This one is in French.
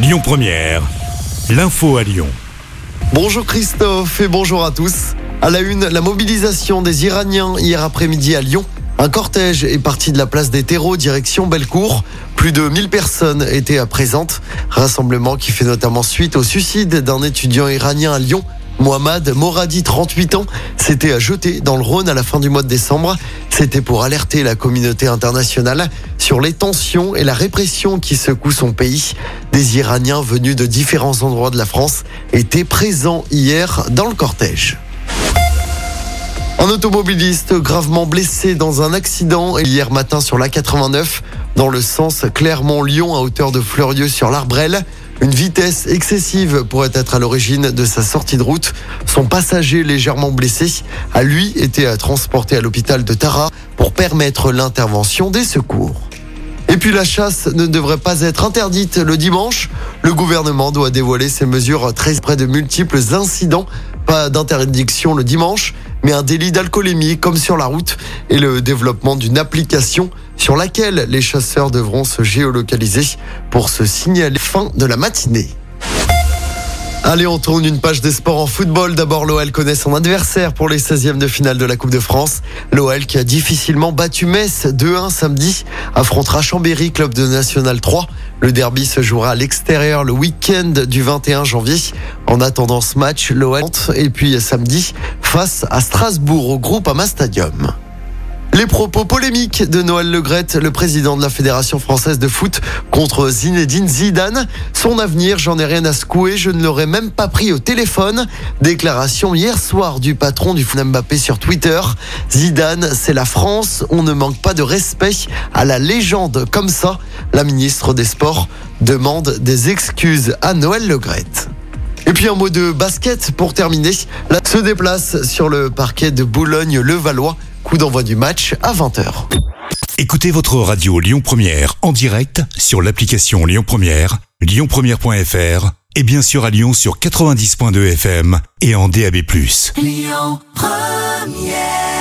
Lyon Première, l'info à Lyon. Bonjour Christophe et bonjour à tous. À la une, la mobilisation des Iraniens hier après-midi à Lyon. Un cortège est parti de la place des terreaux direction Bellecour. Plus de 1000 personnes étaient présentes. Rassemblement qui fait notamment suite au suicide d'un étudiant iranien à Lyon. Mohamed Moradi, 38 ans, s'était jeté dans le Rhône à la fin du mois de décembre. C'était pour alerter la communauté internationale sur les tensions et la répression qui secouent son pays. Des Iraniens venus de différents endroits de la France étaient présents hier dans le cortège. Un automobiliste gravement blessé dans un accident hier matin sur l'A89 dans le sens Clermont-Lyon à hauteur de Fleurieux sur l'Arbrelle. Une vitesse excessive pourrait être à l'origine de sa sortie de route. Son passager légèrement blessé a lui été transporté à l'hôpital de Tara pour permettre l'intervention des secours. Et puis la chasse ne devrait pas être interdite le dimanche. Le gouvernement doit dévoiler ses mesures très près de multiples incidents. Pas d'interdiction le dimanche, mais un délit d'alcoolémie comme sur la route et le développement d'une application sur laquelle les chasseurs devront se géolocaliser pour se signaler fin de la matinée. Allez, on tourne une page des sports en football. D'abord, l'OL connaît son adversaire pour les 16e de finale de la Coupe de France. L'OL qui a difficilement battu Metz 2-1 samedi affrontera Chambéry, club de National 3. Le derby se jouera à l'extérieur le week-end du 21 janvier. En attendant ce match, l'OL et puis samedi face à Strasbourg au groupe Ama Stadium. Les propos polémiques de Noël Legrette, le président de la Fédération française de foot, contre Zinedine Zidane. Son avenir, j'en ai rien à secouer, je ne l'aurais même pas pris au téléphone. Déclaration hier soir du patron du foot Mbappé sur Twitter. Zidane, c'est la France, on ne manque pas de respect à la légende comme ça. La ministre des Sports demande des excuses à Noël Legrette. Et puis un mot de basket pour terminer. Se déplace sur le parquet de Boulogne-le-Valois. Coup d'envoi du match à 20h. Écoutez votre radio Lyon Première en direct sur l'application Lyon Première, lyonpremière.fr et bien sûr à Lyon sur 90.2 FM et en DAB+. Lyon Première